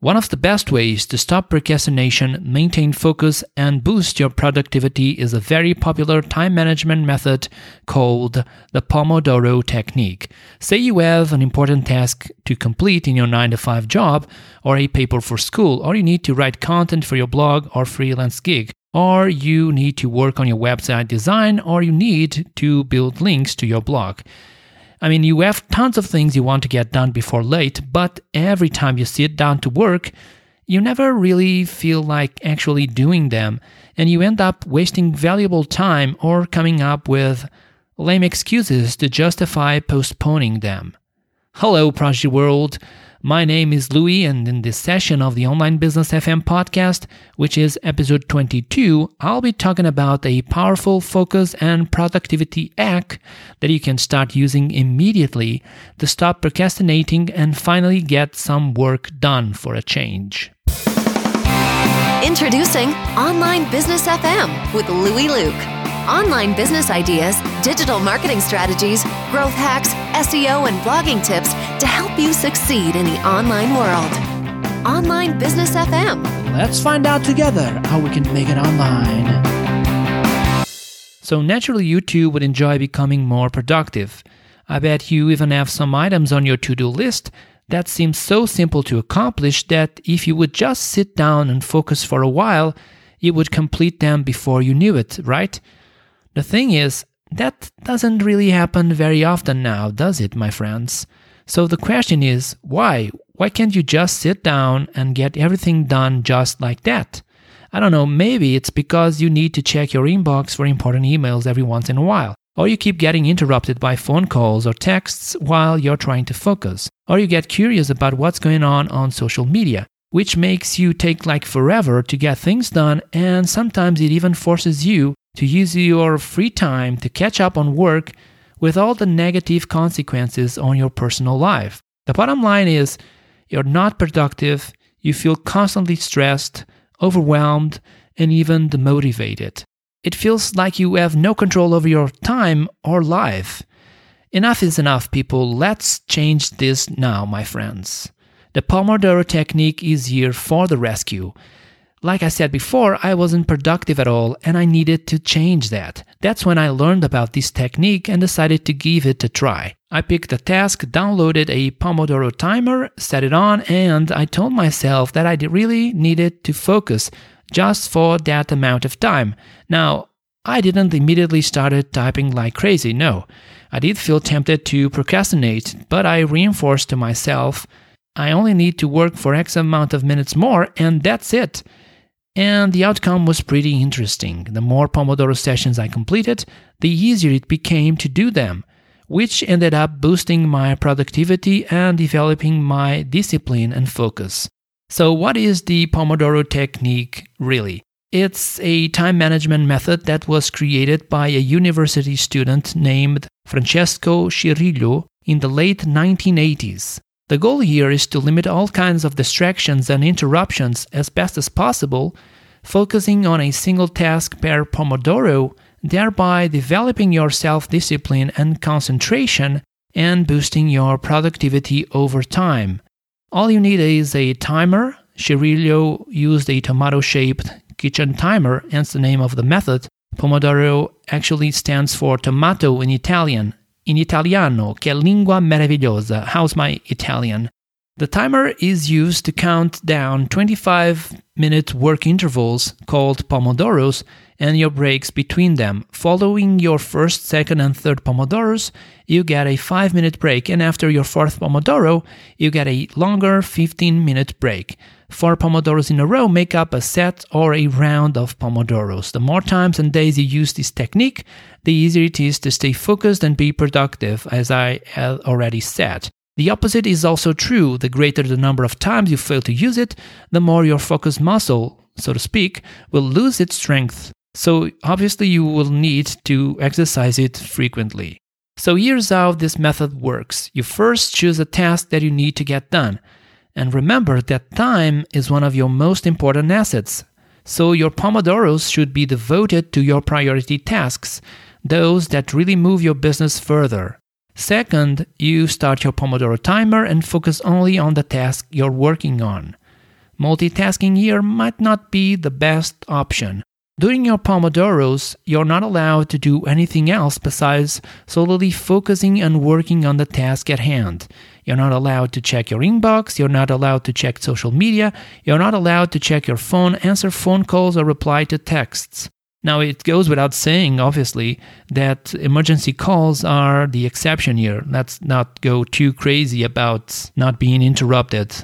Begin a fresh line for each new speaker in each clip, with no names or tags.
One of the best ways to stop procrastination, maintain focus, and boost your productivity is a very popular time management method called the Pomodoro Technique. Say you have an important task to complete in your 9 to 5 job, or a paper for school, or you need to write content for your blog or freelance gig, or you need to work on your website design, or you need to build links to your blog. I mean, you have tons of things you want to get done before late, but every time you sit down to work, you never really feel like actually doing them, and you end up wasting valuable time or coming up with lame excuses to justify postponing them. Hello, Prodigy World. My name is Louis, and in this session of the Online Business FM podcast, which is episode 22, I'll be talking about a powerful focus and productivity hack that you can start using immediately to stop procrastinating and finally get some work done for a change.
Introducing Online Business FM with Louis Luke online business ideas, digital marketing strategies, growth hacks, SEO, and blogging tips to help you succeed in the online world. Online Business FM.
Let's find out together how we can make it online. So, naturally, you too would enjoy becoming more productive. I bet you even have some items on your to do list that seem so simple to accomplish that if you would just sit down and focus for a while, you would complete them before you knew it, right? The thing is, that doesn't really happen very often now, does it, my friends? So the question is, why? Why can't you just sit down and get everything done just like that? I don't know, maybe it's because you need to check your inbox for important emails every once in a while. Or you keep getting interrupted by phone calls or texts while you're trying to focus. Or you get curious about what's going on on social media, which makes you take like forever to get things done, and sometimes it even forces you to use your free time to catch up on work with all the negative consequences on your personal life. The bottom line is you're not productive, you feel constantly stressed, overwhelmed, and even demotivated. It feels like you have no control over your time or life. Enough is enough, people. Let's change this now, my friends. The Pomodoro technique is here for the rescue. Like I said before, I wasn't productive at all and I needed to change that. That's when I learned about this technique and decided to give it a try. I picked a task, downloaded a Pomodoro timer, set it on, and I told myself that I really needed to focus just for that amount of time. Now, I didn't immediately started typing like crazy, no. I did feel tempted to procrastinate, but I reinforced to myself I only need to work for X amount of minutes more, and that's it. And the outcome was pretty interesting. The more Pomodoro sessions I completed, the easier it became to do them, which ended up boosting my productivity and developing my discipline and focus. So, what is the Pomodoro technique really? It's a time management method that was created by a university student named Francesco Cirillo in the late 1980s. The goal here is to limit all kinds of distractions and interruptions as best as possible, focusing on a single task per Pomodoro, thereby developing your self discipline and concentration and boosting your productivity over time. All you need is a timer. Cirillo used a tomato shaped kitchen timer, hence the name of the method. Pomodoro actually stands for tomato in Italian, in italiano, che lingua meravigliosa. How's my Italian? The timer is used to count down 25 minute work intervals called pomodoros and your breaks between them. Following your first, second, and third pomodoros, you get a 5 minute break, and after your fourth pomodoro, you get a longer 15 minute break. Four pomodoros in a row make up a set or a round of pomodoros. The more times and days you use this technique, the easier it is to stay focused and be productive, as I already said. The opposite is also true. The greater the number of times you fail to use it, the more your focus muscle, so to speak, will lose its strength. So, obviously, you will need to exercise it frequently. So, here's how this method works you first choose a task that you need to get done. And remember that time is one of your most important assets. So your Pomodoros should be devoted to your priority tasks, those that really move your business further. Second, you start your Pomodoro timer and focus only on the task you're working on. multitasking here might not be the best option. During your Pomodoros, you're not allowed to do anything else besides solely focusing and working on the task at hand. You're not allowed to check your inbox, you're not allowed to check social media, you're not allowed to check your phone, answer phone calls, or reply to texts. Now, it goes without saying, obviously, that emergency calls are the exception here. Let's not go too crazy about not being interrupted.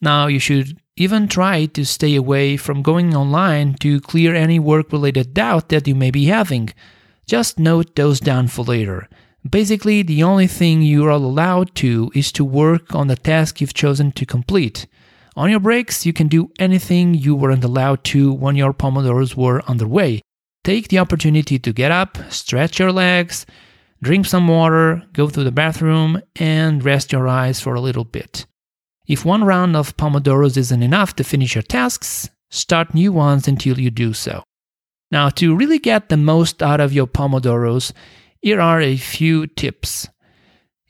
Now, you should even try to stay away from going online to clear any work related doubt that you may be having. Just note those down for later. Basically, the only thing you are allowed to is to work on the task you've chosen to complete. On your breaks, you can do anything you weren't allowed to when your Pomodoros were underway. Take the opportunity to get up, stretch your legs, drink some water, go to the bathroom, and rest your eyes for a little bit. If one round of Pomodoros isn't enough to finish your tasks, start new ones until you do so. Now, to really get the most out of your Pomodoros, here are a few tips.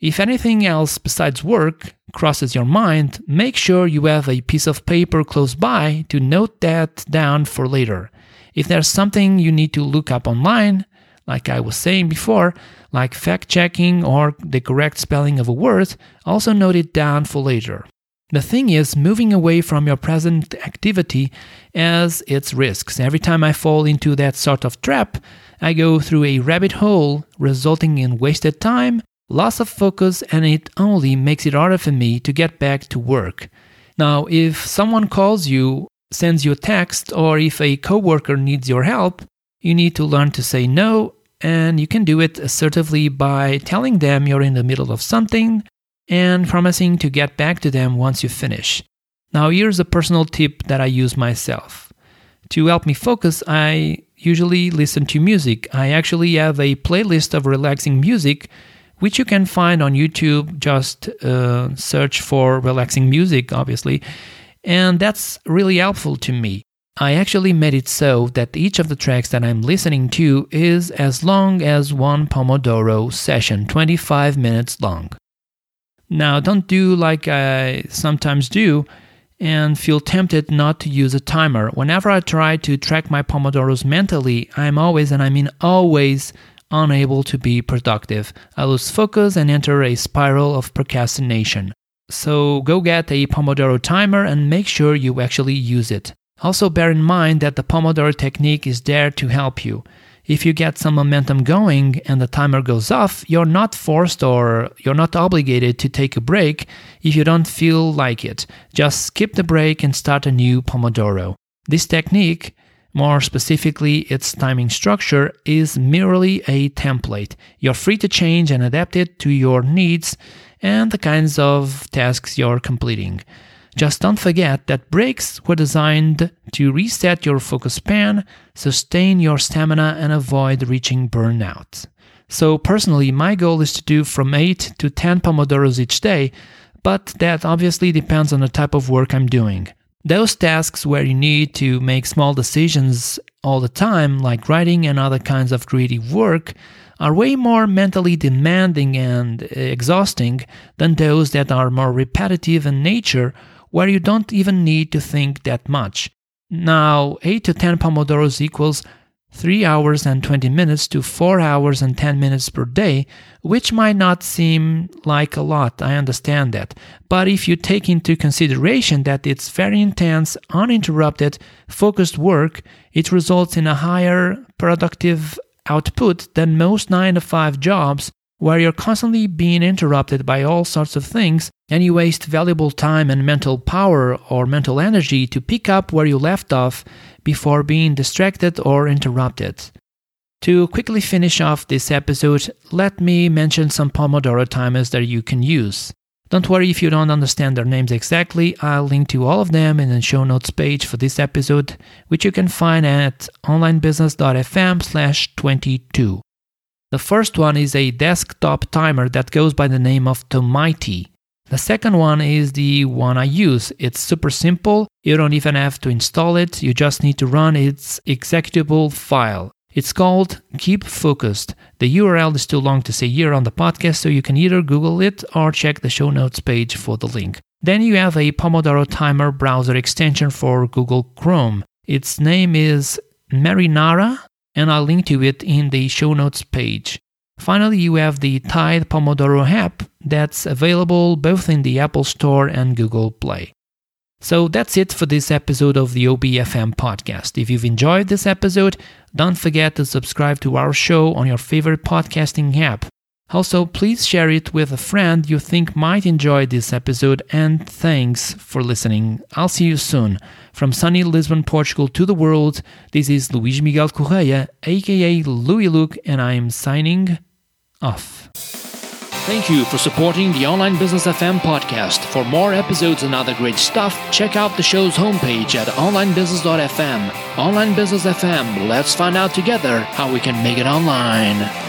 If anything else besides work crosses your mind, make sure you have a piece of paper close by to note that down for later. If there's something you need to look up online, like I was saying before, like fact checking or the correct spelling of a word, also note it down for later. The thing is, moving away from your present activity has its risks. Every time I fall into that sort of trap, I go through a rabbit hole, resulting in wasted time, loss of focus, and it only makes it harder for me to get back to work. Now, if someone calls you, sends you a text, or if a coworker needs your help, you need to learn to say no, and you can do it assertively by telling them you're in the middle of something and promising to get back to them once you finish. Now, here's a personal tip that I use myself. To help me focus, I usually listen to music. I actually have a playlist of relaxing music, which you can find on YouTube. Just uh, search for relaxing music, obviously. And that's really helpful to me. I actually made it so that each of the tracks that I'm listening to is as long as one Pomodoro session, 25 minutes long. Now, don't do like I sometimes do and feel tempted not to use a timer. Whenever I try to track my Pomodoros mentally, I'm always, and I mean always, unable to be productive. I lose focus and enter a spiral of procrastination. So go get a Pomodoro timer and make sure you actually use it. Also, bear in mind that the Pomodoro technique is there to help you if you get some momentum going and the timer goes off, you're not forced or you're not obligated to take a break if you don't feel like it. Just skip the break and start a new Pomodoro. This technique, more specifically its timing structure, is merely a template. You're free to change and adapt it to your needs and the kinds of tasks you're completing. Just don't forget that breaks were designed to reset your focus span, sustain your stamina, and avoid reaching burnout. So, personally, my goal is to do from 8 to 10 Pomodoros each day, but that obviously depends on the type of work I'm doing. Those tasks where you need to make small decisions all the time, like writing and other kinds of creative work, are way more mentally demanding and exhausting than those that are more repetitive in nature where you don't even need to think that much. Now, 8 to 10 Pomodoros equals 3 hours and 20 minutes to 4 hours and 10 minutes per day, which might not seem like a lot, I understand that. But if you take into consideration that it's very intense, uninterrupted, focused work, it results in a higher productive output than most 9 to 5 jobs where you're constantly being interrupted by all sorts of things and you waste valuable time and mental power or mental energy to pick up where you left off before being distracted or interrupted. To quickly finish off this episode, let me mention some Pomodoro timers that you can use. Don't worry if you don't understand their names exactly, I'll link to all of them in the show notes page for this episode, which you can find at onlinebusiness.fm slash 22. The first one is a desktop timer that goes by the name of Tomighty. The second one is the one I use. It's super simple. You don't even have to install it. You just need to run its executable file. It's called Keep Focused. The URL is too long to say here on the podcast, so you can either Google it or check the show notes page for the link. Then you have a Pomodoro Timer browser extension for Google Chrome. Its name is Marinara, and I'll link to it in the show notes page. Finally, you have the Tide Pomodoro app that's available both in the Apple Store and Google Play. So that's it for this episode of the OBFM podcast. If you've enjoyed this episode, don't forget to subscribe to our show on your favorite podcasting app. Also, please share it with a friend you think might enjoy this episode, and thanks for listening. I'll see you soon. From sunny Lisbon, Portugal to the world, this is Luis Miguel Correia, aka Louis Luke, and I am signing off. Thank you for supporting the Online Business FM podcast. For more episodes and other great stuff, check out the show's homepage at onlinebusiness.fm. Online Business FM, let's find out together how we can make it online.